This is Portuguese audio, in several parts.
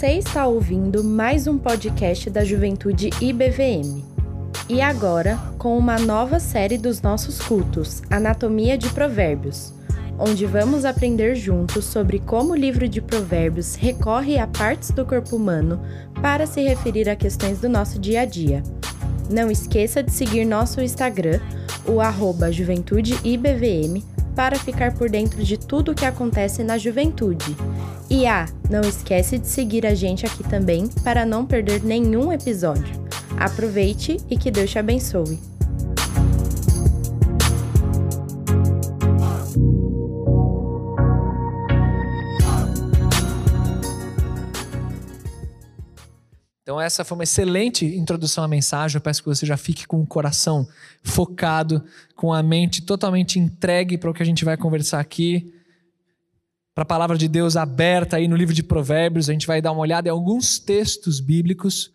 Você está ouvindo mais um podcast da Juventude IBVM. E agora, com uma nova série dos nossos cultos, Anatomia de Provérbios, onde vamos aprender juntos sobre como o livro de Provérbios recorre a partes do corpo humano para se referir a questões do nosso dia a dia. Não esqueça de seguir nosso Instagram, o arroba juventudeibvm, para ficar por dentro de tudo o que acontece na juventude. E ah, não esquece de seguir a gente aqui também para não perder nenhum episódio. Aproveite e que Deus te abençoe. Então, essa foi uma excelente introdução à mensagem. Eu peço que você já fique com o coração focado, com a mente totalmente entregue para o que a gente vai conversar aqui. Para a palavra de Deus aberta aí no livro de Provérbios, a gente vai dar uma olhada em alguns textos bíblicos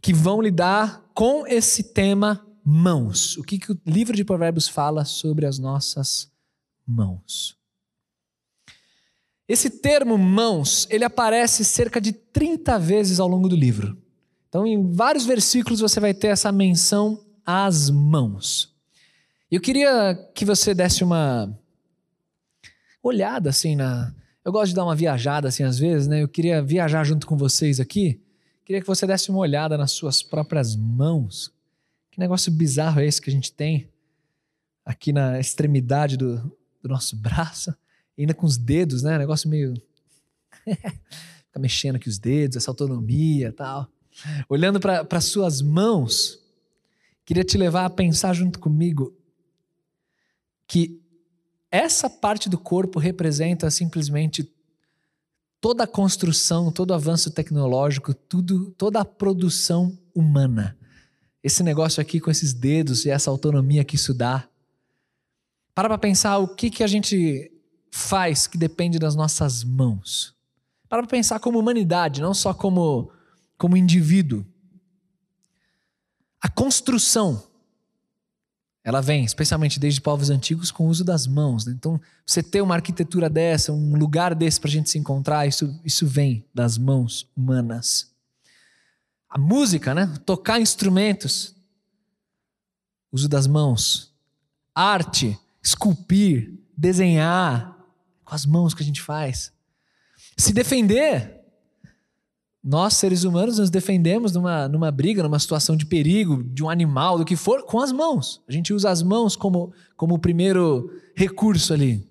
que vão lidar com esse tema mãos. O que, que o livro de Provérbios fala sobre as nossas mãos? Esse termo mãos, ele aparece cerca de 30 vezes ao longo do livro. Então, em vários versículos você vai ter essa menção às mãos. Eu queria que você desse uma olhada assim na. Eu gosto de dar uma viajada assim às vezes, né? Eu queria viajar junto com vocês aqui. Queria que você desse uma olhada nas suas próprias mãos. Que negócio bizarro é esse que a gente tem aqui na extremidade do, do nosso braço? Ainda com os dedos, né? Negócio meio. Fica mexendo aqui os dedos, essa autonomia tal. Olhando para suas mãos, queria te levar a pensar junto comigo que essa parte do corpo representa simplesmente toda a construção, todo o avanço tecnológico, tudo, toda a produção humana. Esse negócio aqui com esses dedos e essa autonomia que isso dá. Para para pensar o que, que a gente faz que depende das nossas mãos. Para pensar como humanidade, não só como, como indivíduo. A construção, ela vem, especialmente desde povos antigos, com o uso das mãos. Né? Então, você ter uma arquitetura dessa, um lugar desse para a gente se encontrar, isso, isso vem das mãos humanas. A música, né? tocar instrumentos, uso das mãos. Arte, esculpir, desenhar, com as mãos que a gente faz. Se defender. Nós, seres humanos, nos defendemos numa, numa briga, numa situação de perigo, de um animal, do que for, com as mãos. A gente usa as mãos como, como o primeiro recurso ali.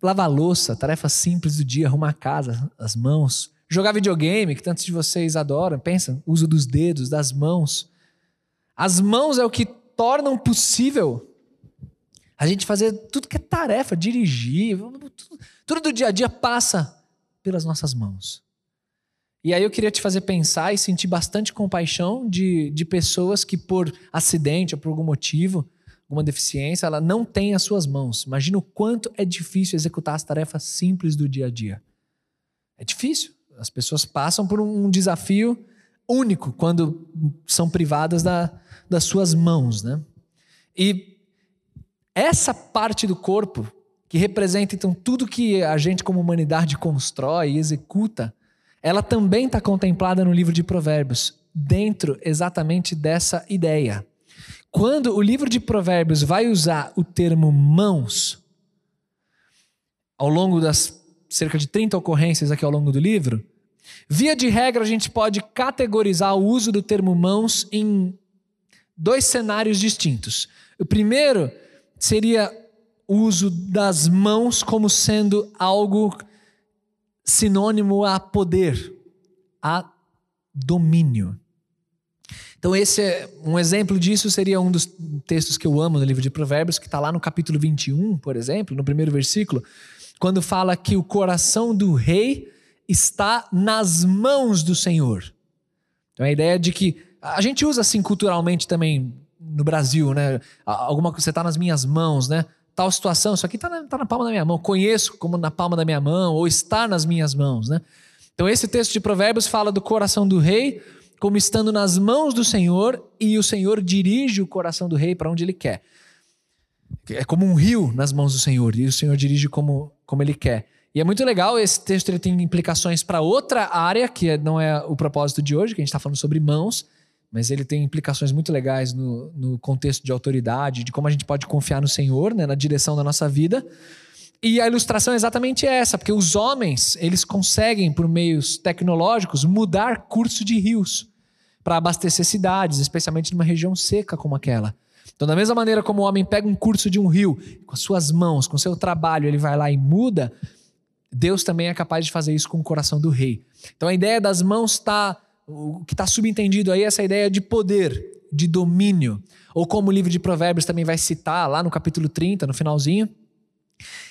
Lavar louça, tarefa simples do dia, arrumar a casa, as mãos. Jogar videogame, que tantos de vocês adoram, pensa, uso dos dedos, das mãos. As mãos é o que tornam possível a gente fazer tudo tarefa, dirigir, tudo, tudo do dia a dia passa pelas nossas mãos. E aí eu queria te fazer pensar e sentir bastante compaixão de, de pessoas que por acidente ou por algum motivo, alguma deficiência, ela não tem as suas mãos. Imagina o quanto é difícil executar as tarefas simples do dia a dia. É difícil. As pessoas passam por um desafio único quando são privadas da, das suas mãos, né? E essa parte do corpo, que representa então tudo que a gente, como humanidade, constrói e executa, ela também está contemplada no livro de Provérbios, dentro exatamente dessa ideia. Quando o livro de Provérbios vai usar o termo mãos, ao longo das cerca de 30 ocorrências aqui ao longo do livro, via de regra a gente pode categorizar o uso do termo mãos em dois cenários distintos. O primeiro seria o uso das mãos como sendo algo sinônimo a poder, a domínio. Então, esse é um exemplo disso seria um dos textos que eu amo no livro de Provérbios, que está lá no capítulo 21, por exemplo, no primeiro versículo, quando fala que o coração do rei está nas mãos do Senhor. Então, a ideia de que a gente usa assim culturalmente também no Brasil, né? Alguma coisa, você está nas minhas mãos, né? Tal situação, isso aqui está na, tá na palma da minha mão. Conheço como na palma da minha mão, ou está nas minhas mãos, né? Então, esse texto de Provérbios fala do coração do rei como estando nas mãos do Senhor e o Senhor dirige o coração do rei para onde ele quer. É como um rio nas mãos do Senhor e o Senhor dirige como, como ele quer. E é muito legal, esse texto ele tem implicações para outra área, que não é o propósito de hoje, que a gente está falando sobre mãos, mas ele tem implicações muito legais no, no, contexto de autoridade, de como a gente pode confiar no Senhor, né, na direção da nossa vida. E a ilustração é exatamente essa, porque os homens, eles conseguem, por meios tecnológicos, mudar curso de rios para abastecer cidades, especialmente numa região seca como aquela. Então, da mesma maneira como o homem pega um curso de um rio, com as suas mãos, com o seu trabalho, ele vai lá e muda, Deus também é capaz de fazer isso com o coração do rei. Então a ideia das mãos está. O que está subentendido aí é essa ideia de poder, de domínio. Ou como o livro de Provérbios também vai citar, lá no capítulo 30, no finalzinho,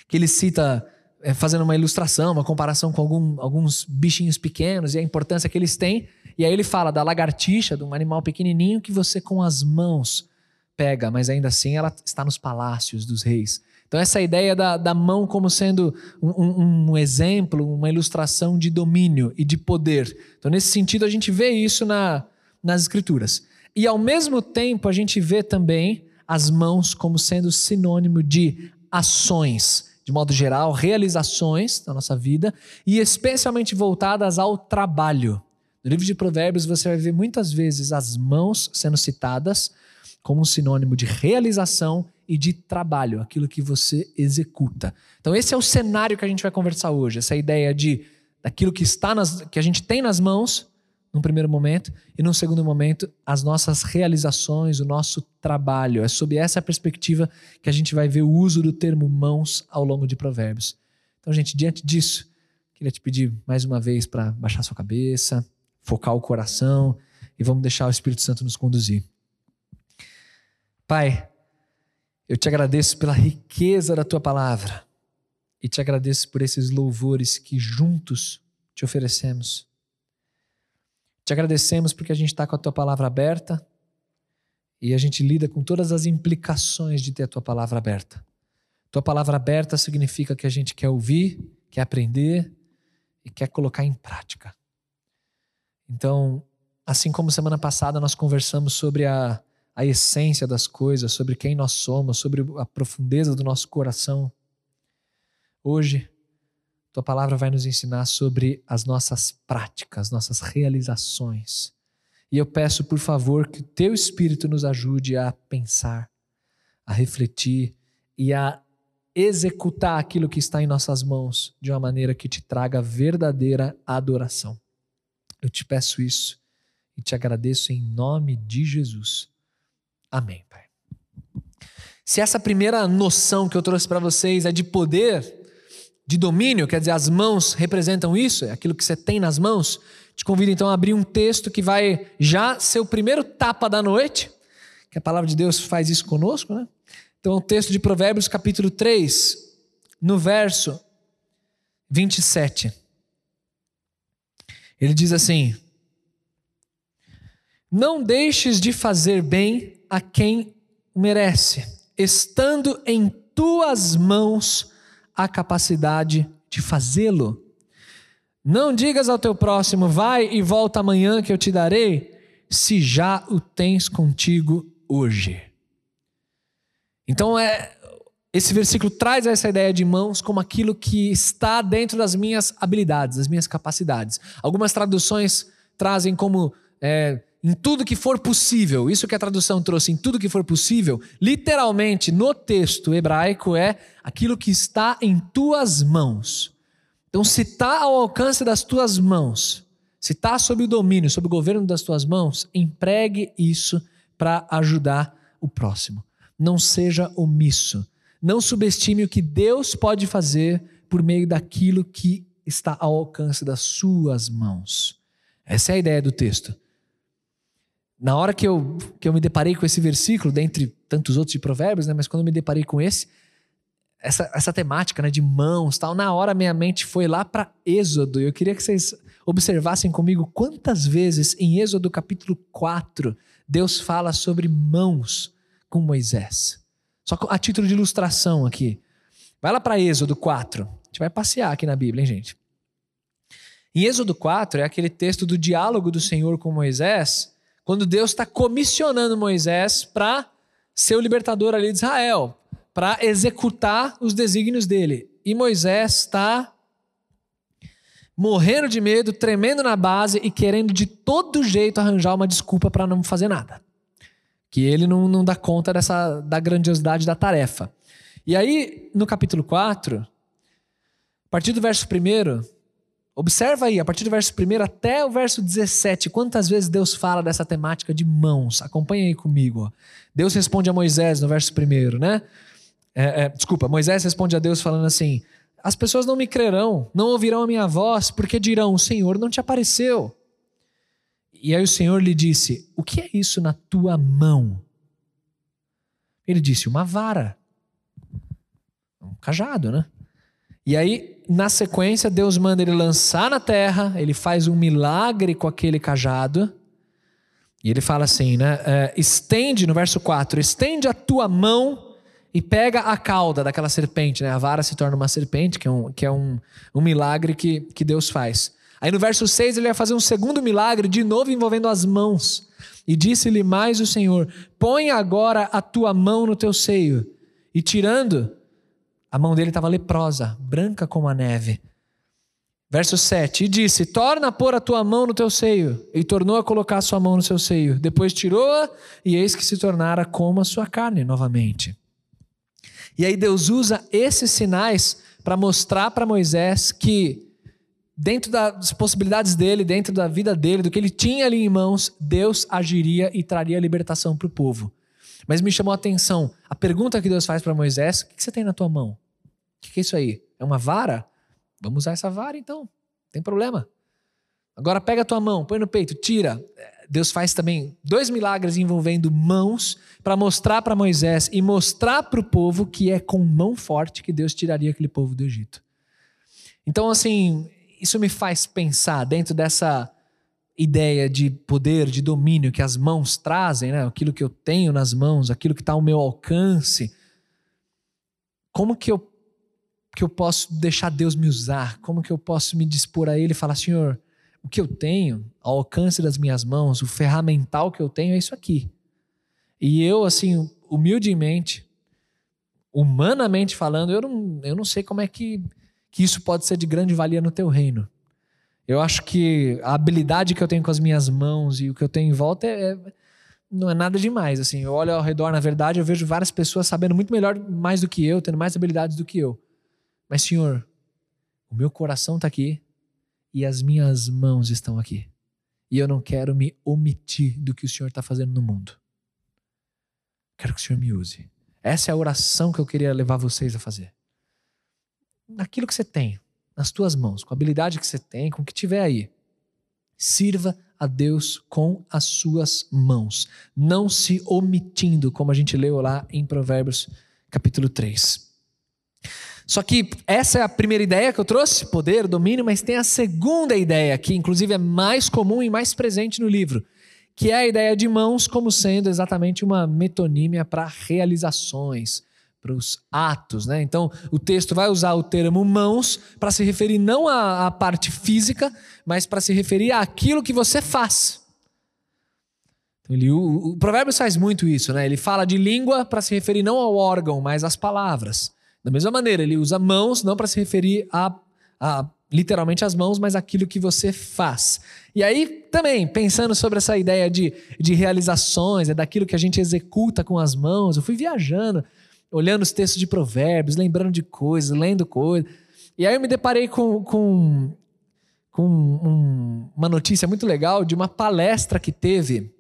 que ele cita é, fazendo uma ilustração, uma comparação com algum, alguns bichinhos pequenos e a importância que eles têm. E aí ele fala da lagartixa, de um animal pequenininho que você com as mãos pega, mas ainda assim ela está nos palácios dos reis. Então, essa ideia da, da mão como sendo um, um, exemplo, uma ilustração de domínio e de poder. Então, nesse sentido, a gente vê isso na, nas Escrituras. E, ao mesmo tempo, a gente vê também as mãos como sendo sinônimo de ações, de modo geral, realizações da nossa vida, e especialmente voltadas ao trabalho. No livro de Provérbios, você vai ver muitas vezes as mãos sendo citadas como um sinônimo de realização e de trabalho, aquilo que você executa. Então esse é o cenário que a gente vai conversar hoje, essa ideia de daquilo que está nas, que a gente tem nas mãos num primeiro momento e num segundo momento as nossas realizações, o nosso trabalho. É sob essa perspectiva que a gente vai ver o uso do termo mãos ao longo de Provérbios. Então, gente, diante disso, queria te pedir mais uma vez para baixar sua cabeça, focar o coração e vamos deixar o Espírito Santo nos conduzir. Pai, eu te agradeço pela riqueza da tua palavra e te agradeço por esses louvores que juntos te oferecemos. Te agradecemos porque a gente está com a tua palavra aberta e a gente lida com todas as implicações de ter a tua palavra aberta. Tua palavra aberta significa que a gente quer ouvir, quer aprender e quer colocar em prática. Então, assim como semana passada nós conversamos sobre a a essência das coisas, sobre quem nós somos, sobre a profundeza do nosso coração. Hoje, tua palavra vai nos ensinar sobre as nossas práticas, nossas realizações. E eu peço, por favor, que o teu espírito nos ajude a pensar, a refletir e a executar aquilo que está em nossas mãos de uma maneira que te traga verdadeira adoração. Eu te peço isso e te agradeço em nome de Jesus. Amém, Pai. Se essa primeira noção que eu trouxe para vocês é de poder, de domínio, quer dizer, as mãos representam isso, é aquilo que você tem nas mãos, te convido então a abrir um texto que vai já ser o primeiro tapa da noite, que a palavra de Deus faz isso conosco, né? Então, o texto de Provérbios, capítulo 3, no verso 27. Ele diz assim: Não deixes de fazer bem a quem merece, estando em tuas mãos a capacidade de fazê-lo. Não digas ao teu próximo, vai e volta amanhã que eu te darei, se já o tens contigo hoje. Então é esse versículo traz essa ideia de mãos como aquilo que está dentro das minhas habilidades, das minhas capacidades. Algumas traduções trazem como é, em tudo que for possível. Isso que a tradução trouxe, em tudo que for possível, literalmente no texto hebraico é aquilo que está em tuas mãos. Então, se está ao alcance das tuas mãos, se está sob o domínio, sob o governo das tuas mãos, empregue isso para ajudar o próximo. Não seja omisso. Não subestime o que Deus pode fazer por meio daquilo que está ao alcance das suas mãos. Essa é a ideia do texto. Na hora que eu, que eu me deparei com esse versículo, dentre tantos outros de provérbios, né, mas quando eu me deparei com esse, essa, essa temática né, de mãos tal, na hora minha mente foi lá para Êxodo. Eu queria que vocês observassem comigo quantas vezes em Êxodo capítulo 4 Deus fala sobre mãos com Moisés. Só a título de ilustração aqui. Vai lá para Êxodo 4. A gente vai passear aqui na Bíblia, hein, gente? Em Êxodo 4 é aquele texto do diálogo do Senhor com Moisés quando Deus está comissionando Moisés para ser o libertador ali de Israel, para executar os desígnios dele. E Moisés está morrendo de medo, tremendo na base e querendo de todo jeito arranjar uma desculpa para não fazer nada. Que ele não, não dá conta dessa, da grandiosidade da tarefa. E aí, no capítulo 4, a partir do verso 1, observa aí, a partir do verso 1 até o verso 17, quantas vezes Deus fala dessa temática de mãos. Acompanha aí comigo. Deus responde a Moisés no verso 1, né? É, é, desculpa, Moisés responde a Deus falando assim: as pessoas não me crerão, não ouvirão a minha voz, porque dirão: O Senhor não te apareceu. E aí o Senhor lhe disse: O que é isso na tua mão? Ele disse: Uma vara. Um cajado, né? E aí, na sequência, Deus manda ele lançar na terra, ele faz um milagre com aquele cajado. E ele fala assim, né? É, estende, no verso 4, estende a tua mão e pega a cauda daquela serpente, né? A vara se torna uma serpente, que é um, que é um, um milagre que, que Deus faz. Aí no verso 6 ele vai fazer um segundo milagre, de novo envolvendo as mãos. E disse-lhe mais o Senhor: Põe agora a tua mão no teu seio. E tirando, a mão dele estava leprosa, branca como a neve. Verso 7: E disse: Torna a pôr a tua mão no teu seio. E tornou a colocar a sua mão no seu seio. Depois tirou-a, e eis que se tornara como a sua carne novamente. E aí Deus usa esses sinais para mostrar para Moisés que dentro das possibilidades dele, dentro da vida dele, do que ele tinha ali em mãos, Deus agiria e traria libertação para o povo. Mas me chamou a atenção a pergunta que Deus faz para Moisés: o que você tem na tua mão? O que é isso aí? É uma vara? Vamos usar essa vara então, não tem problema. Agora pega a tua mão, põe no peito, tira. Deus faz também dois milagres envolvendo mãos para mostrar para Moisés e mostrar para o povo que é com mão forte que Deus tiraria aquele povo do Egito. Então, assim, isso me faz pensar dentro dessa ideia de poder, de domínio que as mãos trazem, né? aquilo que eu tenho nas mãos, aquilo que está ao meu alcance. Como que eu, que eu posso deixar Deus me usar? Como que eu posso me dispor a Ele e falar, Senhor, o que eu tenho ao alcance das minhas mãos, o ferramental que eu tenho é isso aqui. E eu, assim, humildemente, humanamente falando, eu não, eu não sei como é que, que isso pode ser de grande valia no teu reino. Eu acho que a habilidade que eu tenho com as minhas mãos e o que eu tenho em volta é, é, não é nada demais. Assim, eu olho ao redor, na verdade, eu vejo várias pessoas sabendo muito melhor, mais do que eu, tendo mais habilidades do que eu. Mas, Senhor, o meu coração está aqui, e as minhas mãos estão aqui. E eu não quero me omitir do que o Senhor está fazendo no mundo. Quero que o Senhor me use. Essa é a oração que eu queria levar vocês a fazer. Naquilo que você tem, nas tuas mãos, com a habilidade que você tem, com o que tiver aí. Sirva a Deus com as suas mãos, não se omitindo, como a gente leu lá em Provérbios capítulo 3. Só que essa é a primeira ideia que eu trouxe, poder, domínio, mas tem a segunda ideia, que inclusive é mais comum e mais presente no livro, que é a ideia de mãos como sendo exatamente uma metonímia para realizações, para os atos. Né? Então, o texto vai usar o termo mãos para se referir não à, à parte física, mas para se referir àquilo que você faz. Então, ele, o, o Provérbios faz muito isso, né? Ele fala de língua para se referir não ao órgão, mas às palavras. Da mesma maneira, ele usa mãos não para se referir a, a literalmente as mãos, mas aquilo que você faz. E aí, também, pensando sobre essa ideia de, de realizações, é daquilo que a gente executa com as mãos, eu fui viajando, olhando os textos de provérbios, lembrando de coisas, lendo coisas. E aí eu me deparei com, com, com um, uma notícia muito legal de uma palestra que teve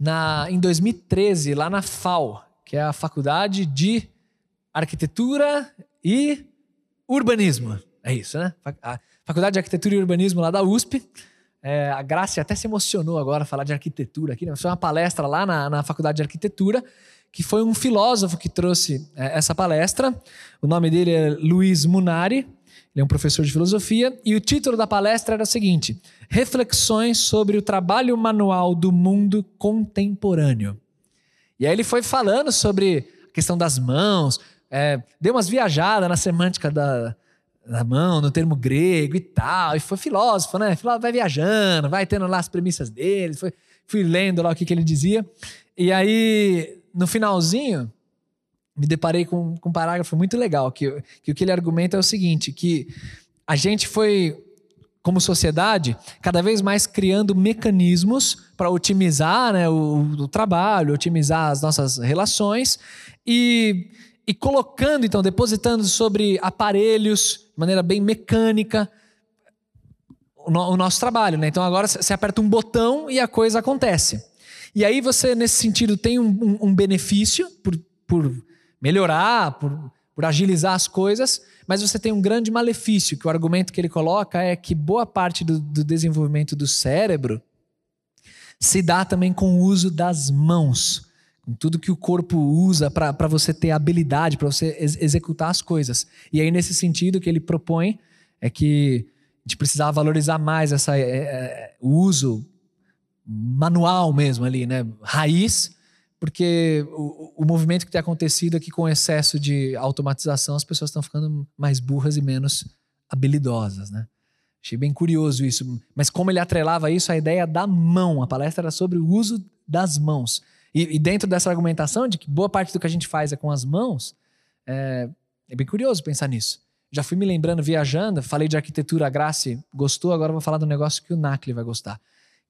na, em 2013, lá na FAO, que é a Faculdade de arquitetura e urbanismo. É isso, né? A Faculdade de Arquitetura e Urbanismo lá da USP. É, a Graça até se emocionou agora falar de arquitetura aqui. Né? Foi uma palestra lá na, na Faculdade de Arquitetura, que foi um filósofo que trouxe é, essa palestra. O nome dele é Luiz Munari. Ele é um professor de filosofia. E o título da palestra era o seguinte: Reflexões sobre o trabalho manual do mundo contemporâneo. E aí ele foi falando sobre a questão das mãos, é, deu umas viajadas na semântica da, da mão, no termo grego e tal, e foi filósofo, né? Filósofo vai viajando, vai tendo lá as premissas dele, foi, fui lendo lá o que, que ele dizia. E aí, no finalzinho, me deparei com, com um parágrafo muito legal, que, que o que ele argumenta é o seguinte, que a gente foi como sociedade, cada vez mais criando mecanismos para otimizar né, o, o, trabalho, otimizar as nossas relações e, e colocando, então, depositando sobre aparelhos, de maneira bem mecânica, o, no, o nosso trabalho. Né? Então agora você aperta um botão e a coisa acontece. E aí você, nesse sentido, tem um, um, um benefício por, por melhorar, por, por agilizar as coisas, mas você tem um grande malefício, que o argumento que ele coloca é que boa parte do, do desenvolvimento do cérebro se dá também com o uso das mãos, com tudo que o corpo usa para você ter habilidade, para você ex executar as coisas. E aí, nesse sentido, que ele propõe é que a gente precisava valorizar mais essa, é, é, o uso manual mesmo ali, né? raiz, porque o, o movimento que tem acontecido aqui com o excesso de automatização, as pessoas estão ficando mais burras e menos habilidosas, né? Achei bem curioso isso. Mas como ele atrelava isso à ideia da mão, a palestra era sobre o uso das mãos. E, e dentro dessa argumentação de que boa parte do que a gente faz é com as mãos, é, é bem curioso pensar nisso. Já fui me lembrando viajando, falei de arquitetura, a Grace gostou, agora vou falar do negócio que o Nakli vai gostar.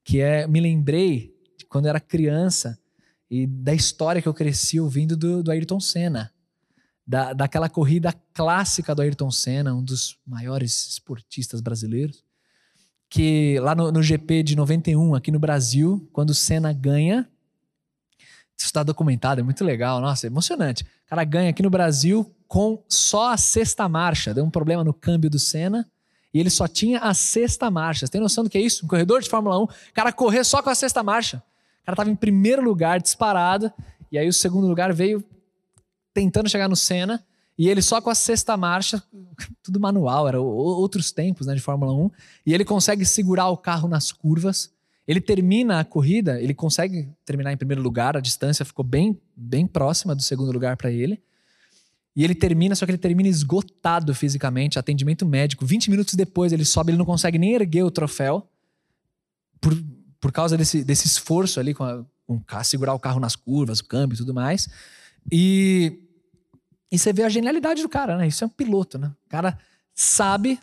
Que é, me lembrei de quando eu era criança, e da história que eu cresci ouvindo do, do Ayrton Senna. Da, daquela corrida clássica do Ayrton Senna, um dos maiores esportistas brasileiros, que lá no, no GP de 91, aqui no Brasil, quando o Senna ganha, isso está documentado, é muito legal, nossa, é emocionante. O cara ganha aqui no Brasil com só a sexta marcha, deu um problema no câmbio do Senna, e ele só tinha a sexta marcha. Você tem noção do que é isso? Um corredor de Fórmula 1, o cara correr só com a sexta marcha. O cara estava em primeiro lugar, disparado, e aí o segundo lugar veio tentando chegar no Senna, e ele só com a sexta marcha, tudo manual, era outros tempos né, de Fórmula 1, e ele consegue segurar o carro nas curvas. Ele termina a corrida, ele consegue terminar em primeiro lugar, a distância ficou bem, bem próxima do segundo lugar para ele. E ele termina, só que ele termina esgotado fisicamente, atendimento médico. 20 minutos depois ele sobe, ele não consegue nem erguer o troféu. Por, por causa desse, desse esforço ali com, a, com a, segurar o carro nas curvas, o câmbio e tudo mais. E, e você vê a genialidade do cara, né? Isso é um piloto, né? O cara sabe,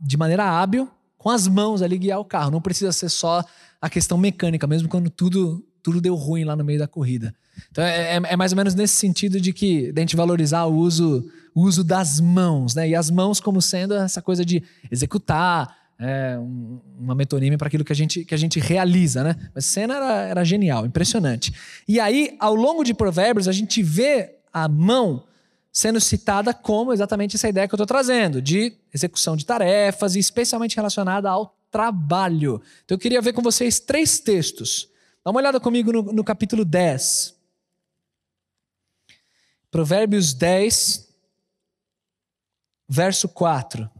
de maneira hábil, com as mãos ali guiar o carro. Não precisa ser só a questão mecânica, mesmo quando tudo, tudo deu ruim lá no meio da corrida. Então é, é, é mais ou menos nesse sentido de que a gente valorizar o uso, o uso das mãos, né? E as mãos como sendo essa coisa de executar, é, um, uma metonímia para aquilo que a, gente, que a gente realiza, né? Mas cena era, era genial, impressionante. E aí, ao longo de Provérbios, a gente vê a mão sendo citada como exatamente essa ideia que eu estou trazendo, de execução de tarefas, e especialmente relacionada ao trabalho. Então eu queria ver com vocês três textos. Dá uma olhada comigo no, no capítulo 10. Provérbios 10, verso 4.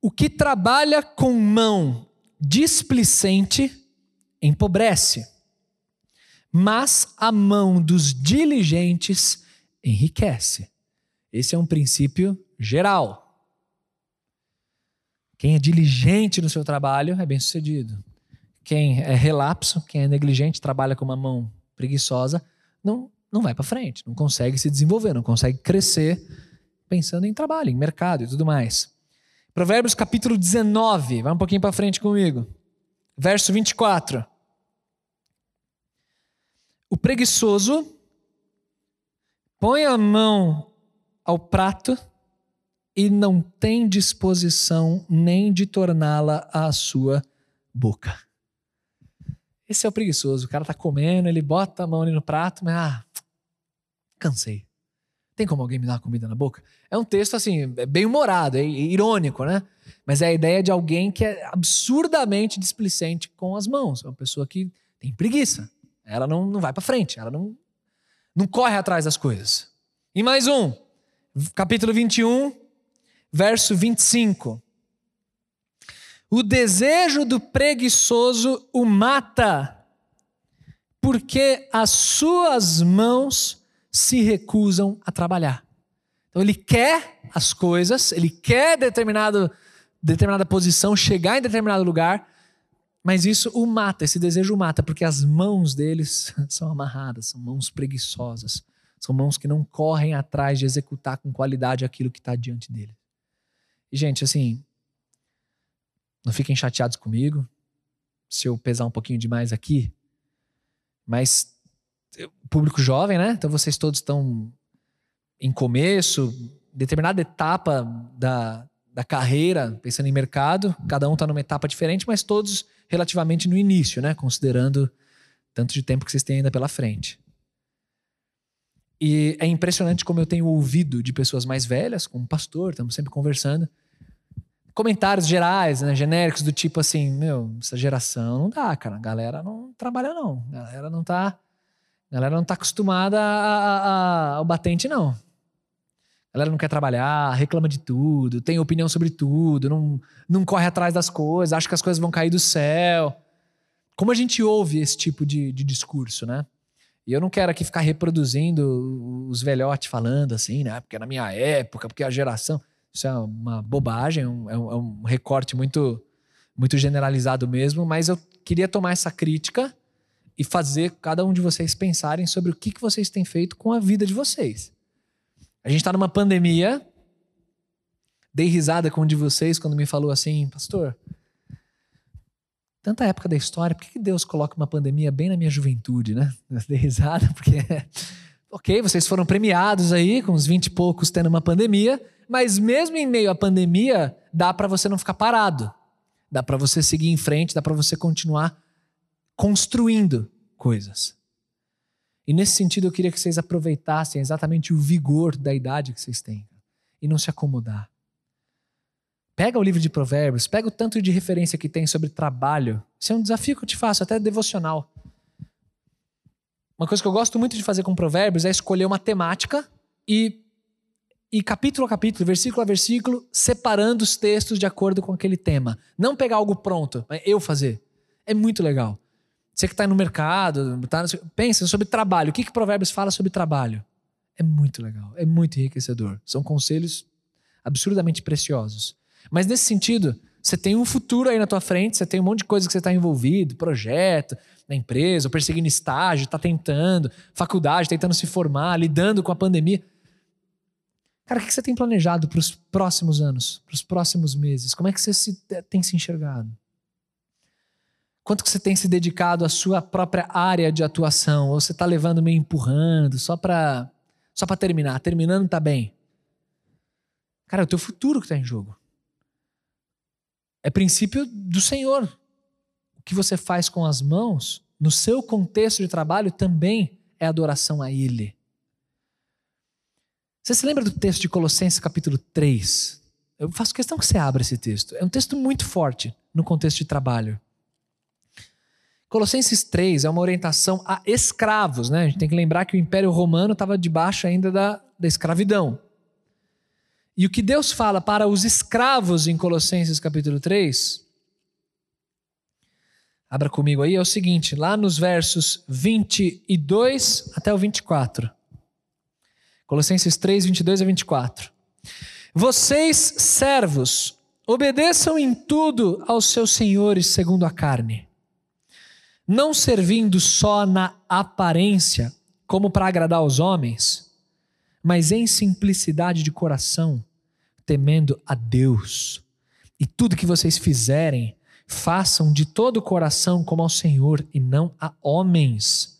O que trabalha com mão displicente empobrece, mas a mão dos diligentes enriquece. Esse é um princípio geral. Quem é diligente no seu trabalho é bem sucedido. Quem é relapso, quem é negligente, trabalha com uma mão preguiçosa, não, não vai para frente, não consegue se desenvolver, não consegue crescer pensando em trabalho, em mercado e tudo mais. Provérbios capítulo 19, vai um pouquinho para frente comigo. Verso 24. O preguiçoso põe a mão ao prato e não tem disposição nem de torná-la à sua boca. Esse é o preguiçoso. O cara tá comendo, ele bota a mão ali no prato, mas ah, cansei. Tem como alguém me dar uma comida na boca? É um texto, assim, é bem humorado, é irônico, né? Mas é a ideia de alguém que é absurdamente displicente com as mãos. É uma pessoa que tem preguiça. Ela não, não vai para frente, ela não, não corre atrás das coisas. E mais um, capítulo 21, verso 25. O desejo do preguiçoso o mata, porque as suas mãos se recusam a trabalhar. Então ele quer as coisas, ele quer determinado, determinada posição, chegar em determinado lugar, mas isso o mata, esse desejo o mata, porque as mãos deles são amarradas, são mãos preguiçosas, são mãos que não correm atrás de executar com qualidade aquilo que está diante dele. E, gente, assim, não fiquem chateados comigo se eu pesar um pouquinho demais aqui, mas público jovem, né? Então vocês todos estão em começo, determinada etapa da, da carreira, pensando em mercado, cada um está numa etapa diferente, mas todos relativamente no início, né? Considerando tanto de tempo que vocês têm ainda pela frente. E é impressionante como eu tenho ouvido de pessoas mais velhas, como pastor, estamos sempre conversando, comentários gerais, né, genéricos do tipo assim, meu, essa geração não dá, cara, a galera não trabalha não, a galera não tá, a galera não tá acostumada a, a, a, ao batente não. A galera não quer trabalhar, reclama de tudo, tem opinião sobre tudo, não, não corre atrás das coisas, acha que as coisas vão cair do céu. Como a gente ouve esse tipo de, de discurso, né? E eu não quero aqui ficar reproduzindo os velhotes falando assim, né? Porque é na minha época, porque é a geração. Isso é uma bobagem, é um, é um recorte muito, muito generalizado mesmo, mas eu queria tomar essa crítica e fazer cada um de vocês pensarem sobre o que, que vocês têm feito com a vida de vocês. A gente está numa pandemia. Dei risada com um de vocês quando me falou assim, pastor, tanta época da história, por que Deus coloca uma pandemia bem na minha juventude, né? Dei risada porque, ok, vocês foram premiados aí com uns 20 e poucos tendo uma pandemia, mas mesmo em meio à pandemia, dá para você não ficar parado. Dá para você seguir em frente, dá para você continuar construindo coisas. E nesse sentido, eu queria que vocês aproveitassem exatamente o vigor da idade que vocês têm e não se acomodar. Pega o livro de Provérbios, pega o tanto de referência que tem sobre trabalho. Isso é um desafio que eu te faço, até devocional. Uma coisa que eu gosto muito de fazer com Provérbios é escolher uma temática e e capítulo a capítulo, versículo a versículo, separando os textos de acordo com aquele tema. Não pegar algo pronto, eu fazer. É muito legal. Você que está no mercado, tá, pensa sobre trabalho. O que, que Provérbios fala sobre trabalho? É muito legal, é muito enriquecedor. São conselhos absurdamente preciosos. Mas nesse sentido, você tem um futuro aí na tua frente, você tem um monte de coisa que você está envolvido, projeto, na empresa, perseguindo estágio, está tentando, faculdade, tentando se formar, lidando com a pandemia. Cara, o que você tem planejado para os próximos anos, para os próximos meses? Como é que você se, tem se enxergado? Quanto que você tem se dedicado à sua própria área de atuação? Ou você está levando meio empurrando, só para só para terminar? Terminando está bem. Cara, é o teu futuro que está em jogo. É princípio do Senhor. O que você faz com as mãos, no seu contexto de trabalho, também é adoração a Ele. Você se lembra do texto de Colossenses capítulo 3? Eu faço questão que você abra esse texto. É um texto muito forte no contexto de trabalho. Colossenses 3 é uma orientação a escravos, né? A gente tem que lembrar que o Império Romano estava debaixo ainda da, da escravidão. E o que Deus fala para os escravos em Colossenses capítulo 3, abra comigo aí, é o seguinte, lá nos versos 22 até o 24. Colossenses 3, 22 a 24. Vocês, servos, obedeçam em tudo aos seus senhores segundo a carne, não servindo só na aparência, como para agradar aos homens, mas em simplicidade de coração, temendo a Deus. E tudo que vocês fizerem, façam de todo o coração como ao Senhor e não a homens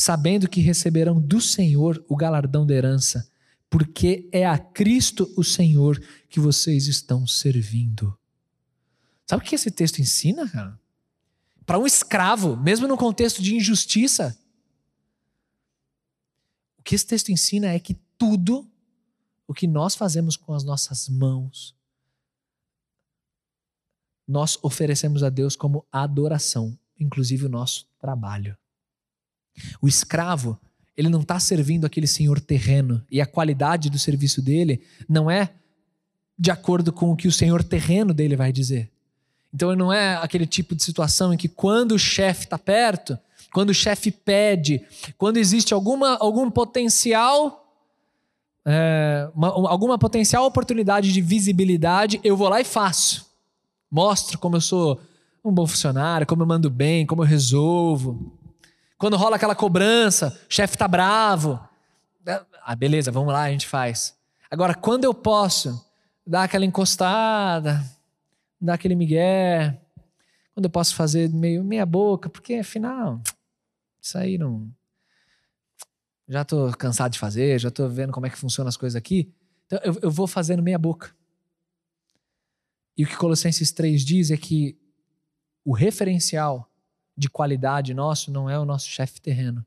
sabendo que receberão do Senhor o galardão da herança, porque é a Cristo o Senhor que vocês estão servindo. Sabe o que esse texto ensina, cara? Para um escravo, mesmo no contexto de injustiça, o que esse texto ensina é que tudo o que nós fazemos com as nossas mãos, nós oferecemos a Deus como adoração, inclusive o nosso trabalho. O escravo, ele não está servindo aquele senhor terreno e a qualidade do serviço dele não é de acordo com o que o senhor terreno dele vai dizer. Então não é aquele tipo de situação em que quando o chefe está perto, quando o chefe pede, quando existe alguma, algum potencial, é, uma, alguma potencial oportunidade de visibilidade, eu vou lá e faço. Mostro como eu sou um bom funcionário, como eu mando bem, como eu resolvo. Quando rola aquela cobrança, o chefe tá bravo. Ah, beleza, vamos lá, a gente faz. Agora, quando eu posso dar aquela encostada, dar aquele migué, quando eu posso fazer meio meia boca, porque afinal, isso aí não. Já estou cansado de fazer, já estou vendo como é que funcionam as coisas aqui. Então eu, eu vou fazendo meia boca. E o que Colossenses 3 diz é que o referencial de qualidade nosso não é o nosso chefe terreno,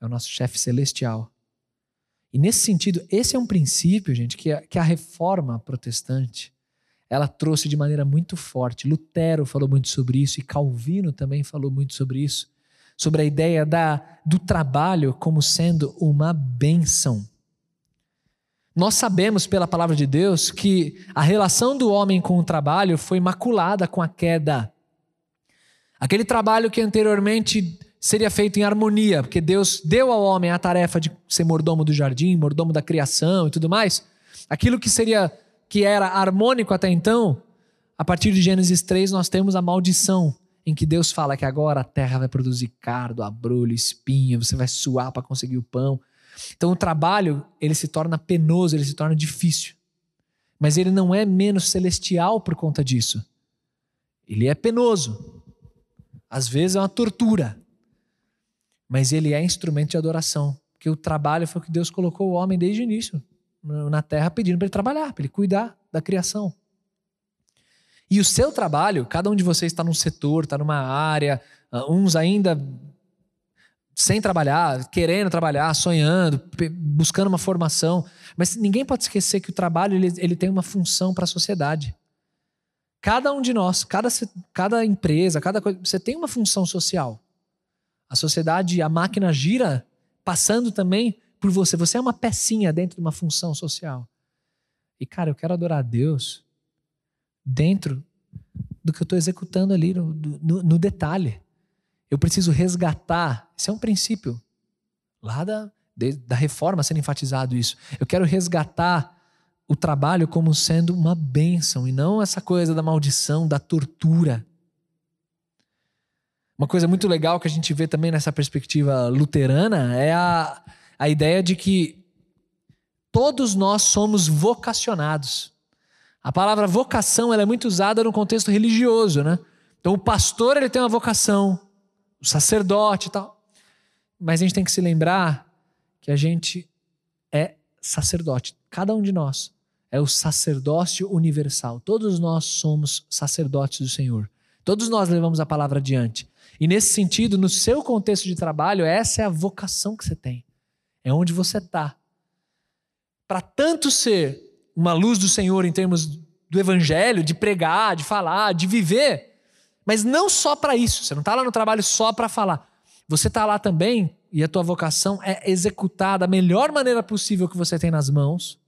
é o nosso chefe celestial. E nesse sentido, esse é um princípio, gente, que a, que a reforma protestante ela trouxe de maneira muito forte. Lutero falou muito sobre isso e Calvino também falou muito sobre isso, sobre a ideia da, do trabalho como sendo uma benção. Nós sabemos pela palavra de Deus que a relação do homem com o trabalho foi maculada com a queda. Aquele trabalho que anteriormente seria feito em harmonia, porque Deus deu ao homem a tarefa de ser mordomo do jardim, mordomo da criação e tudo mais. Aquilo que seria que era harmônico até então, a partir de Gênesis 3 nós temos a maldição em que Deus fala que agora a terra vai produzir cardo, abrolho, espinho, você vai suar para conseguir o pão. Então o trabalho, ele se torna penoso, ele se torna difícil. Mas ele não é menos celestial por conta disso. Ele é penoso. Às vezes é uma tortura mas ele é instrumento de adoração. Porque o trabalho foi o que Deus colocou o homem desde o início na terra, pedindo para ele trabalhar, para ele cuidar da criação. E o seu trabalho, cada um de vocês está num setor, está numa área, ah, uns ainda sem trabalhar, querendo trabalhar, sonhando, buscando uma formação. Mas ninguém pode esquecer que o trabalho ele, ele tem uma função para a sociedade. Cada um de nós, cada, cada empresa, cada coisa, você tem uma função social. A sociedade, a máquina gira passando também por você. Você é uma pecinha dentro de uma função social. E, cara, eu quero adorar a Deus dentro do que eu estou executando ali no, no, no, detalhe. Eu preciso resgatar. Esse é um princípio lá da, da reforma sendo enfatizado isso. Eu quero resgatar o trabalho como sendo uma bênção e não essa coisa da maldição, da tortura. Uma coisa muito legal que a gente vê também nessa perspectiva luterana é a, a ideia de que todos nós somos vocacionados. A palavra vocação ela é muito usada no contexto religioso, né? Então o pastor ele tem uma vocação, o sacerdote e tal. Mas a gente tem que se lembrar que a gente é sacerdote. Cada um de nós é o sacerdócio universal. Todos nós somos sacerdotes do Senhor. Todos nós levamos a palavra adiante. E nesse sentido, no seu contexto de trabalho, essa é a vocação que você tem. É onde você está. Para tanto ser uma luz do Senhor em termos do evangelho, de pregar, de falar, de viver, mas não só para isso. Você não está lá no trabalho só para falar. Você está lá também e a tua vocação é executar da melhor maneira possível que você tem nas mãos,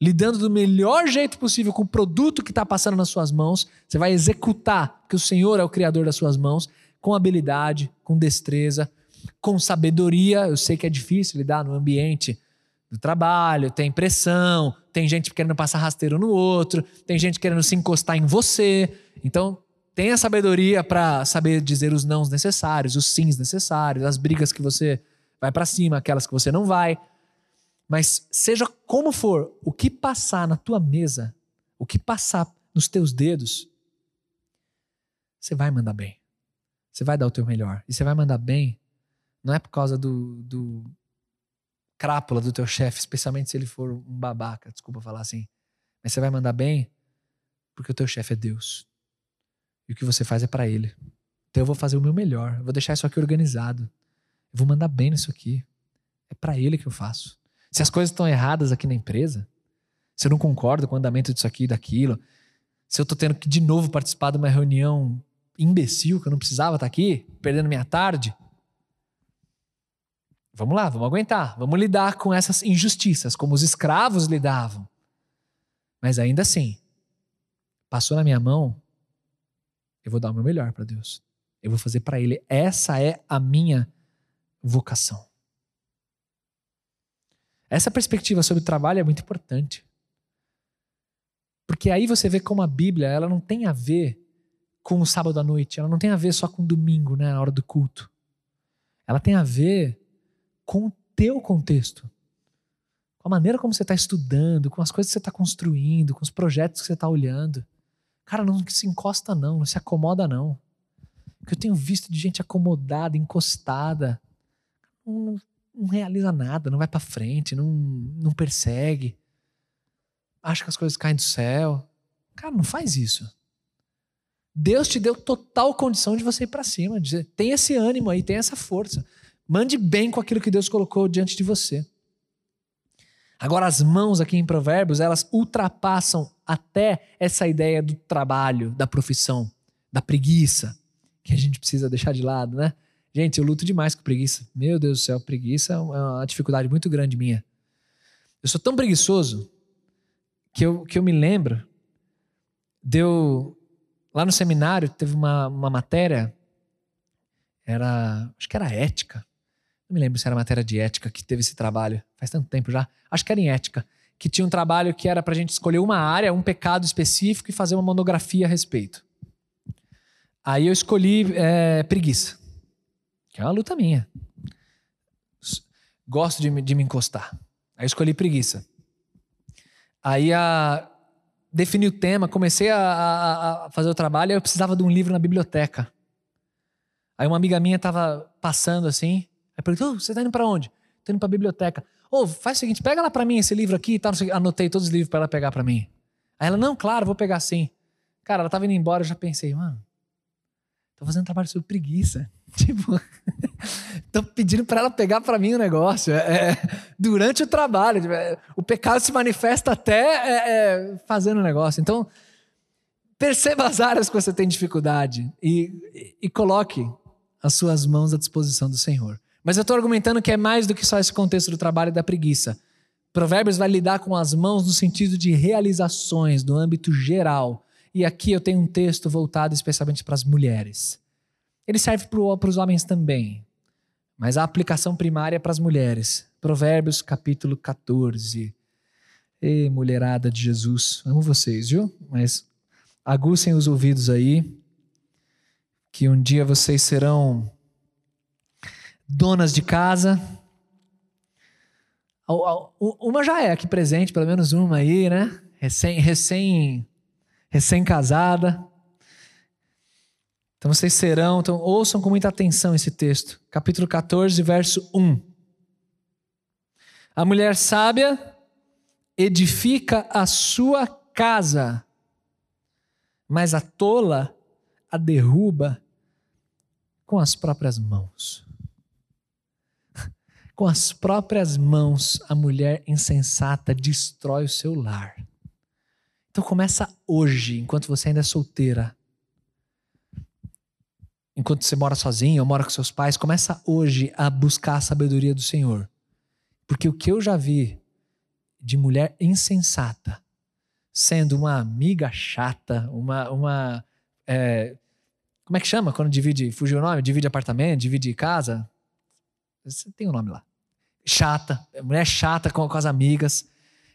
lidando do melhor jeito possível com o produto que está passando nas suas mãos. Você vai executar, porque o Senhor é o criador das suas mãos com habilidade, com destreza, com sabedoria. Eu sei que é difícil lidar no ambiente do trabalho, tem pressão, tem gente querendo passar rasteiro no outro, tem gente querendo se encostar em você. Então, tenha sabedoria para saber dizer os nãos necessários, os sims necessários, as brigas que você vai para cima, aquelas que você não vai. Mas seja como for, o que passar na tua mesa, o que passar nos teus dedos, você vai mandar bem. Você vai dar o teu melhor. E você vai mandar bem, não é por causa do, do crápula do teu chefe, especialmente se ele for um babaca, desculpa falar assim. Mas você vai mandar bem porque o teu chefe é Deus. E o que você faz é para ele. Então eu vou fazer o meu melhor. Eu vou deixar isso aqui organizado. Eu vou mandar bem nisso aqui. É para ele que eu faço. Se as coisas estão erradas aqui na empresa, se eu não concordo com o andamento disso aqui e daquilo, se eu estou tendo que de novo participar de uma reunião imbecil que eu não precisava estar aqui, perdendo minha tarde. Vamos lá, vamos aguentar, vamos lidar com essas injustiças, como os escravos lidavam. Mas ainda assim, passou na minha mão, eu vou dar o meu melhor para Deus. Eu vou fazer para Ele. Essa é a minha vocação. Essa perspectiva sobre o trabalho é muito importante. Porque aí você vê como a Bíblia ela não tem a ver com o sábado à noite, ela não tem a ver só com o domingo, né, na hora do culto. Ela tem a ver com o teu contexto, com a maneira como você está estudando, com as coisas que você está construindo, com os projetos que você está olhando. Cara, não se encosta não, não se acomoda não. Porque eu tenho visto de gente acomodada, encostada, não, não realiza nada, não vai para frente, não, não persegue, acha que as coisas caem do céu. Cara, não faz isso. Deus te deu total condição de você ir para cima, de tem esse ânimo aí, tem essa força. Mande bem com aquilo que Deus colocou diante de você. Agora, as mãos aqui em Provérbios, elas ultrapassam até essa ideia do trabalho, da profissão, da preguiça, que a gente precisa deixar de lado, né? Gente, eu luto demais com preguiça. Meu Deus do céu, preguiça é uma dificuldade muito grande minha. Eu sou tão preguiçoso que eu, que eu me lembro, deu. Lá no seminário teve uma, uma matéria, era. Acho que era ética. Não me lembro se era matéria de ética que teve esse trabalho. Faz tanto tempo já. Acho que era em ética. Que tinha um trabalho que era pra gente escolher uma área, um pecado específico e fazer uma monografia a respeito. Aí eu escolhi é, preguiça. Que é uma luta minha. Gosto de, de me encostar. Aí eu escolhi preguiça. Aí a, defini o tema, comecei a, a, fazer o trabalho, eu precisava de um livro na biblioteca. Aí uma amiga minha estava passando assim, aí perguntou, oh, você está indo para onde? Estou indo para a biblioteca. Ô, oh, faz o seguinte, pega lá para mim esse livro aqui, tá, anotei todos os livros para ela pegar para mim. Aí ela, não, claro, vou pegar sim. Cara, ela estava indo embora, eu já pensei, mano, tô fazendo trabalho sobre preguiça. Tipo, tô pedindo para ela pegar para mim o negócio. É, é, durante o trabalho. Tipo, é, o pecado se manifesta até é, é, fazendo o negócio. Então, perceba as áreas que você tem dificuldade e, e, e coloque as suas mãos à disposição do Senhor. Mas eu estou argumentando que é mais do que só esse contexto do trabalho e da preguiça. Provérbios vai lidar com as mãos no sentido de realizações, no âmbito geral. E aqui eu tenho um texto voltado especialmente para as mulheres. Ele serve para os homens também, mas a aplicação primária é para as mulheres. Provérbios capítulo 14. Ei, mulherada de Jesus, amo vocês, viu? Mas aguçem os ouvidos aí, que um dia vocês serão donas de casa. Uma já é aqui presente, pelo menos uma aí, né? Recém, recém, recém casada. Então vocês serão, então ouçam com muita atenção esse texto. Capítulo 14, verso 1. A mulher sábia edifica a sua casa, mas a tola a derruba com as próprias mãos. Com as próprias mãos, a mulher insensata destrói o seu lar. Então começa hoje, enquanto você ainda é solteira, enquanto você mora sozinho ou mora com seus pais, começa hoje a buscar a sabedoria do Senhor. Porque o que eu já vi de mulher insensata, sendo uma amiga chata, uma. uma é, como é que chama quando divide? Fugiu o nome? Divide apartamento, divide casa? Tem um nome lá. Chata. Mulher chata com, com as amigas.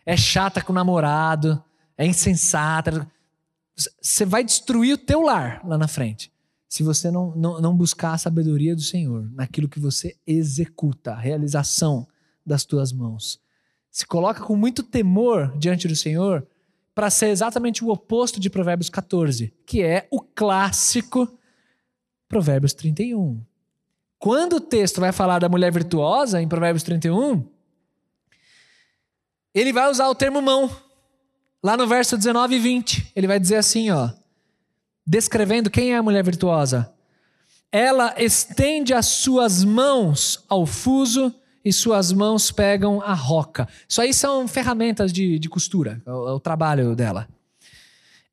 É chata com o namorado. É insensata. Você vai destruir o teu lar lá na frente se você não, não, não buscar a sabedoria do Senhor naquilo que você executa, a realização das tuas mãos. Se coloca com muito temor diante do Senhor para ser exatamente o oposto de Provérbios 14, que é o clássico Provérbios 31. Quando o texto vai falar da mulher virtuosa, em Provérbios 31, ele vai usar o termo mão. Lá no verso 19 e 20, ele vai dizer assim, ó: descrevendo quem é a mulher virtuosa. Ela estende as suas mãos ao fuso e suas mãos pegam a roca. Isso aí são ferramentas de, de costura, é o, é o trabalho dela.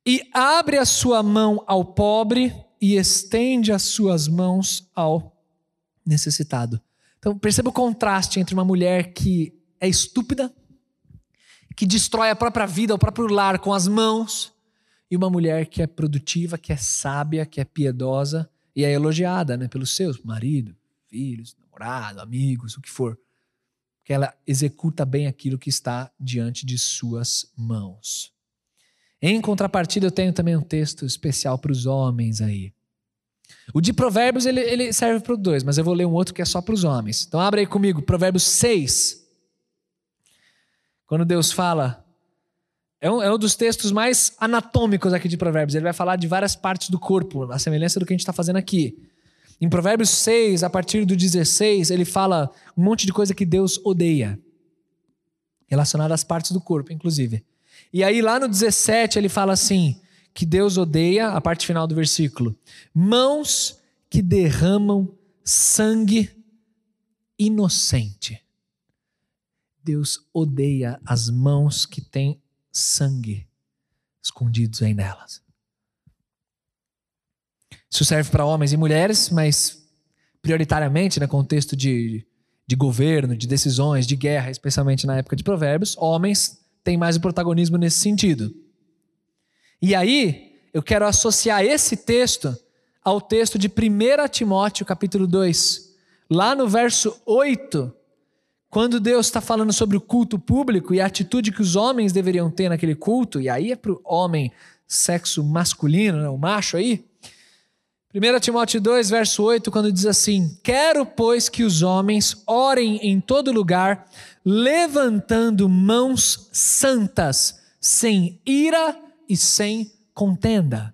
E abre a sua mão ao pobre e estende as suas mãos ao necessitado. Então perceba o contraste entre uma mulher que é estúpida, que destrói a própria vida, o próprio lar com as mãos, e uma mulher que é produtiva, que é sábia, que é piedosa e é elogiada né, pelos seus marido, filhos, namorado, amigos, o que for. Que ela executa bem aquilo que está diante de suas mãos. Em contrapartida, eu tenho também um texto especial para os homens aí. O de Provérbios ele, ele serve para os dois, mas eu vou ler um outro que é só para os homens. Então abre aí comigo, Provérbios 6. Quando Deus fala. É um, é um dos textos mais anatômicos aqui de Provérbios. Ele vai falar de várias partes do corpo, a semelhança do que a gente está fazendo aqui. Em Provérbios 6, a partir do 16, ele fala um monte de coisa que Deus odeia, relacionada às partes do corpo, inclusive. E aí, lá no 17, ele fala assim: que Deus odeia, a parte final do versículo, mãos que derramam sangue inocente. Deus odeia as mãos que têm sangue escondidos aí nelas. Isso serve para homens e mulheres, mas prioritariamente no contexto de, de governo, de decisões, de guerra, especialmente na época de Provérbios, homens têm mais o protagonismo nesse sentido. E aí, eu quero associar esse texto ao texto de 1 Timóteo, capítulo 2. Lá no verso 8, quando Deus está falando sobre o culto público e a atitude que os homens deveriam ter naquele culto, e aí é para o homem sexo masculino, né, o macho aí. 1 Timóteo 2, verso 8, quando diz assim: Quero, pois, que os homens orem em todo lugar, levantando mãos santas, sem ira e sem contenda.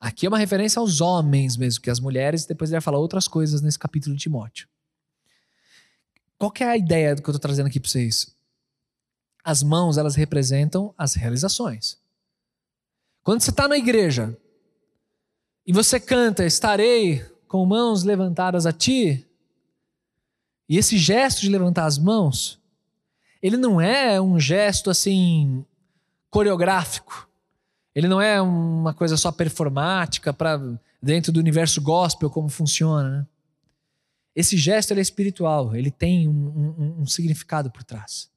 Aqui é uma referência aos homens mesmo, que as mulheres, depois ele vai falar outras coisas nesse capítulo de Timóteo. Qual é a ideia do que eu estou trazendo aqui para vocês? As mãos, elas representam as realizações. Quando você está na igreja e você canta, estarei com mãos levantadas a ti, e esse gesto de levantar as mãos ele não é um gesto assim coreográfico. Ele não é uma coisa só performática para dentro do universo gospel como funciona. Né? Esse gesto é espiritual, ele tem um, um, um significado por trás.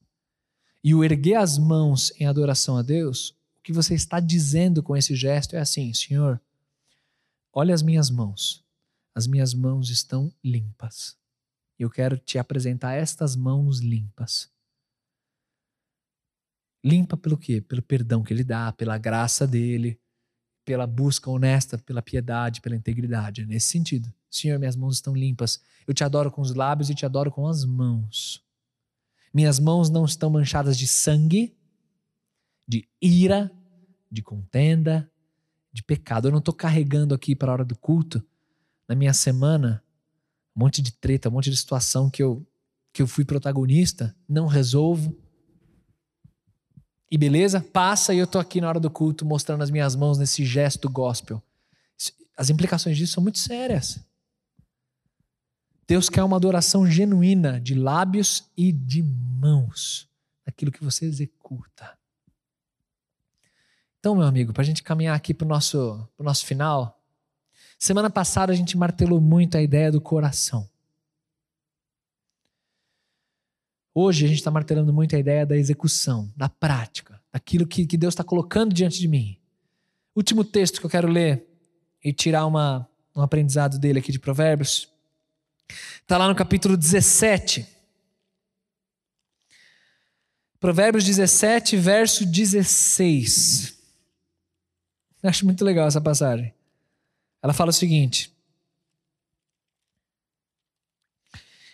E o erguer as mãos em adoração a Deus, o que você está dizendo com esse gesto é assim: Senhor, olha as minhas mãos. As minhas mãos estão limpas. Eu quero te apresentar estas mãos limpas. Limpa pelo quê? Pelo perdão que ele dá, pela graça dele, pela busca honesta, pela piedade, pela integridade. É nesse sentido. Senhor, minhas mãos estão limpas. Eu te adoro com os lábios e te adoro com as mãos. Minhas mãos não estão manchadas de sangue, de ira, de contenda, de pecado. Eu não estou carregando aqui para a hora do culto, na minha semana, um monte de treta, um monte de situação que eu, que eu fui protagonista, não resolvo e beleza, passa e eu tô aqui na hora do culto mostrando as minhas mãos nesse gesto gospel. As implicações disso são muito sérias. Deus quer uma adoração genuína de lábios e de mãos, naquilo que você executa. Então, meu amigo, para a gente caminhar aqui para o nosso, nosso final, semana passada a gente martelou muito a ideia do coração. Hoje a gente está martelando muito a ideia da execução, da prática, daquilo que, que Deus está colocando diante de mim. Último texto que eu quero ler e tirar uma, um aprendizado dele aqui de Provérbios. Está lá no capítulo 17. Provérbios 17, verso 16. Eu acho muito legal essa passagem. Ela fala o seguinte: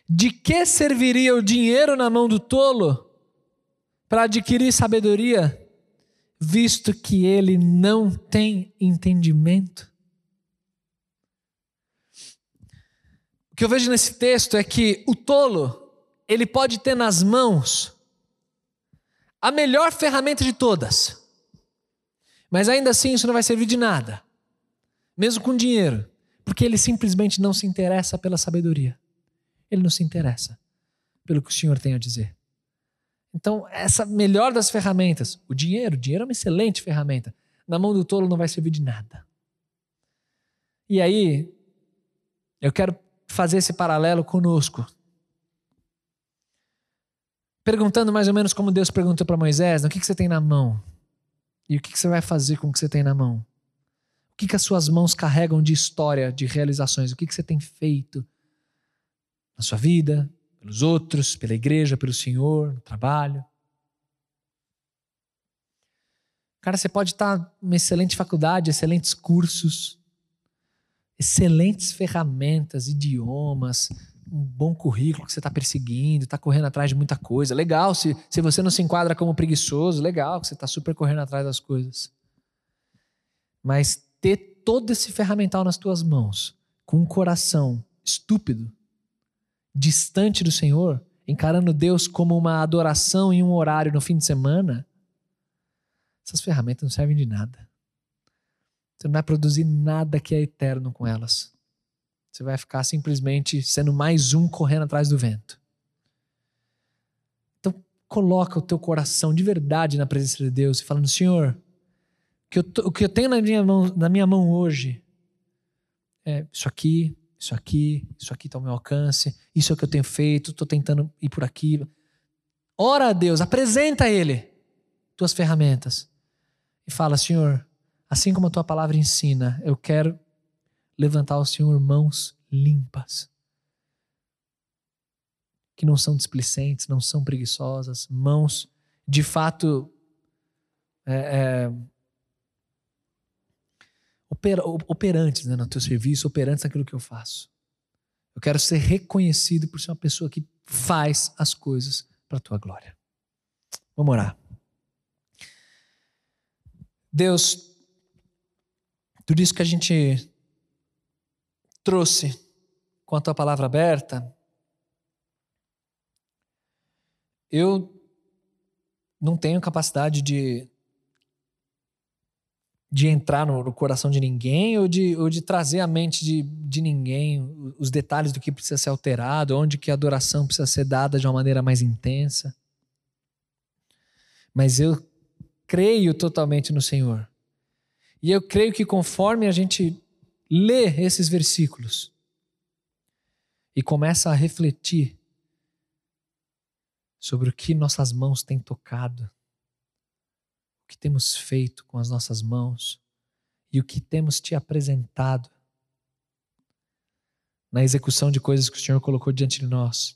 De que serviria o dinheiro na mão do tolo para adquirir sabedoria, visto que ele não tem entendimento? O que eu vejo nesse texto é que o tolo, ele pode ter nas mãos a melhor ferramenta de todas. Mas ainda assim isso não vai servir de nada. Mesmo com dinheiro, porque ele simplesmente não se interessa pela sabedoria. Ele não se interessa pelo que o Senhor tem a dizer. Então, essa melhor das ferramentas, o dinheiro, o dinheiro é uma excelente ferramenta. Na mão do tolo não vai servir de nada. E aí, eu quero fazer esse paralelo conosco. Perguntando mais ou menos como Deus perguntou para Moisés: o que, que você tem na mão? E o que, que você vai fazer com o que você tem na mão? O que, que as suas mãos carregam de história, de realizações? O que, que você tem feito? Na sua vida, pelos outros, pela igreja, pelo Senhor, no trabalho. Cara, você pode estar numa excelente faculdade, excelentes cursos, excelentes ferramentas, idiomas, um bom currículo que você está perseguindo, está correndo atrás de muita coisa. Legal, se, se você não se enquadra como preguiçoso, legal que você está super correndo atrás das coisas. Mas ter todo esse ferramental nas tuas mãos, com um coração estúpido, distante do Senhor, encarando Deus como uma adoração em um horário no fim de semana, essas ferramentas não servem de nada. Você não vai produzir nada que é eterno com elas. Você vai ficar simplesmente sendo mais um correndo atrás do vento. Então, coloca o teu coração de verdade na presença de Deus e falando: Senhor, que eu, o que eu tenho na minha mão, na minha mão hoje é isso aqui, isso aqui, isso aqui está ao meu alcance, isso é o que eu tenho feito, estou tentando ir por aqui. Ora a Deus, apresenta a Ele tuas ferramentas e fala: Senhor, assim como a tua palavra ensina, eu quero levantar ao Senhor mãos limpas, que não são displicentes, não são preguiçosas, mãos de fato é, é, operantes né, no teu serviço, operantes naquilo que eu faço. Eu quero ser reconhecido por ser uma pessoa que faz as coisas para a tua glória. Vamos orar. Deus, tudo isso que a gente trouxe com a tua palavra aberta, eu não tenho capacidade de, de entrar no, no coração de ninguém ou de, ou de trazer à mente de, de ninguém os detalhes do que precisa ser alterado, onde que a adoração precisa ser dada de uma maneira mais intensa. Mas eu creio totalmente no Senhor. E eu creio que conforme a gente lê esses versículos e começa a refletir sobre o que nossas mãos têm tocado, o que temos feito com as nossas mãos e o que temos te apresentado na execução de coisas que o Senhor colocou diante de nós.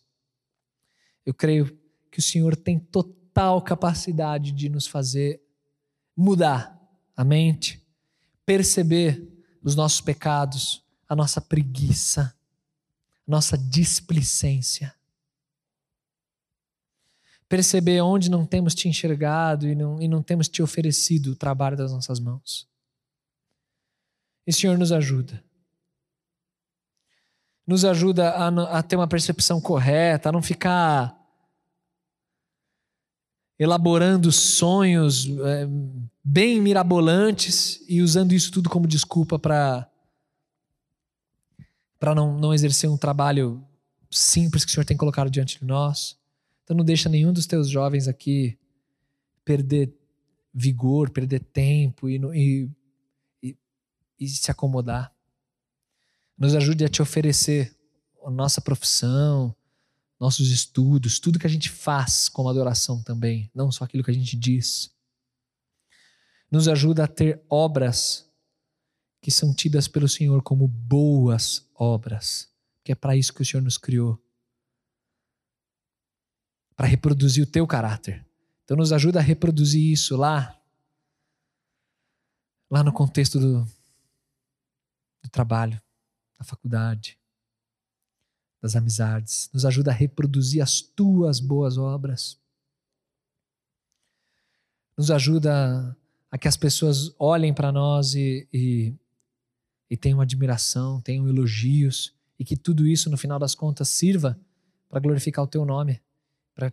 Eu creio que o Senhor tem total capacidade de nos fazer mudar a mente, perceber os nossos pecados, a nossa preguiça, a nossa displicência. Perceber onde não temos te enxergado e não, e não temos te oferecido o trabalho das nossas mãos. E Senhor nos ajuda. Nos ajuda a, a ter uma percepção correta, a não ficar elaborando sonhos é, bem mirabolantes e usando isso tudo como desculpa para para não, não exercer um trabalho simples que o Senhor tem colocado diante de nós. Então não deixa nenhum dos teus jovens aqui perder vigor, perder tempo e, e, e, e se acomodar. Nos ajude a te oferecer a nossa profissão, nossos estudos, tudo que a gente faz como adoração também, não só aquilo que a gente diz. Nos ajuda a ter obras que são tidas pelo Senhor como boas obras, que é para isso que o Senhor nos criou para reproduzir o teu caráter. Então nos ajuda a reproduzir isso lá lá no contexto do, do trabalho, da faculdade, das amizades, nos ajuda a reproduzir as tuas boas obras. Nos ajuda a que as pessoas olhem para nós e, e, e tenham admiração, tenham elogios, e que tudo isso, no final das contas, sirva para glorificar o teu nome,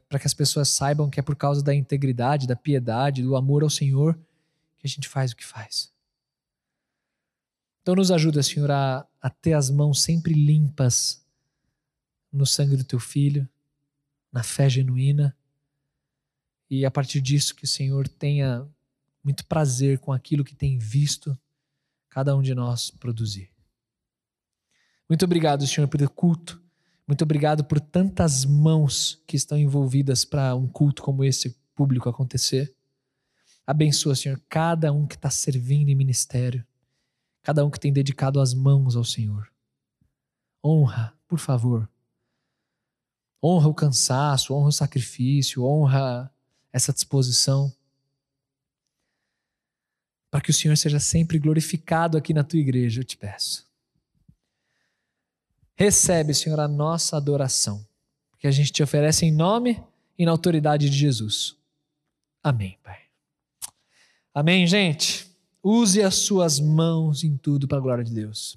para que as pessoas saibam que é por causa da integridade, da piedade, do amor ao Senhor que a gente faz o que faz. Então, nos ajuda, Senhor, a, a ter as mãos sempre limpas no sangue do teu filho, na fé genuína. E a partir disso que o Senhor tenha muito prazer com aquilo que tem visto cada um de nós produzir. Muito obrigado, Senhor, pelo culto. Muito obrigado por tantas mãos que estão envolvidas para um culto como esse público acontecer. Abençoa, Senhor, cada um que está servindo em ministério, cada um que tem dedicado as mãos ao Senhor. Honra, por favor, honra o cansaço, honra o sacrifício, honra essa disposição. Para que o Senhor seja sempre glorificado aqui na tua igreja, eu te peço. Recebe, Senhor, a nossa adoração, que a gente te oferece em nome e na autoridade de Jesus. Amém, Pai. Amém, gente? Use as suas mãos em tudo para a glória de Deus.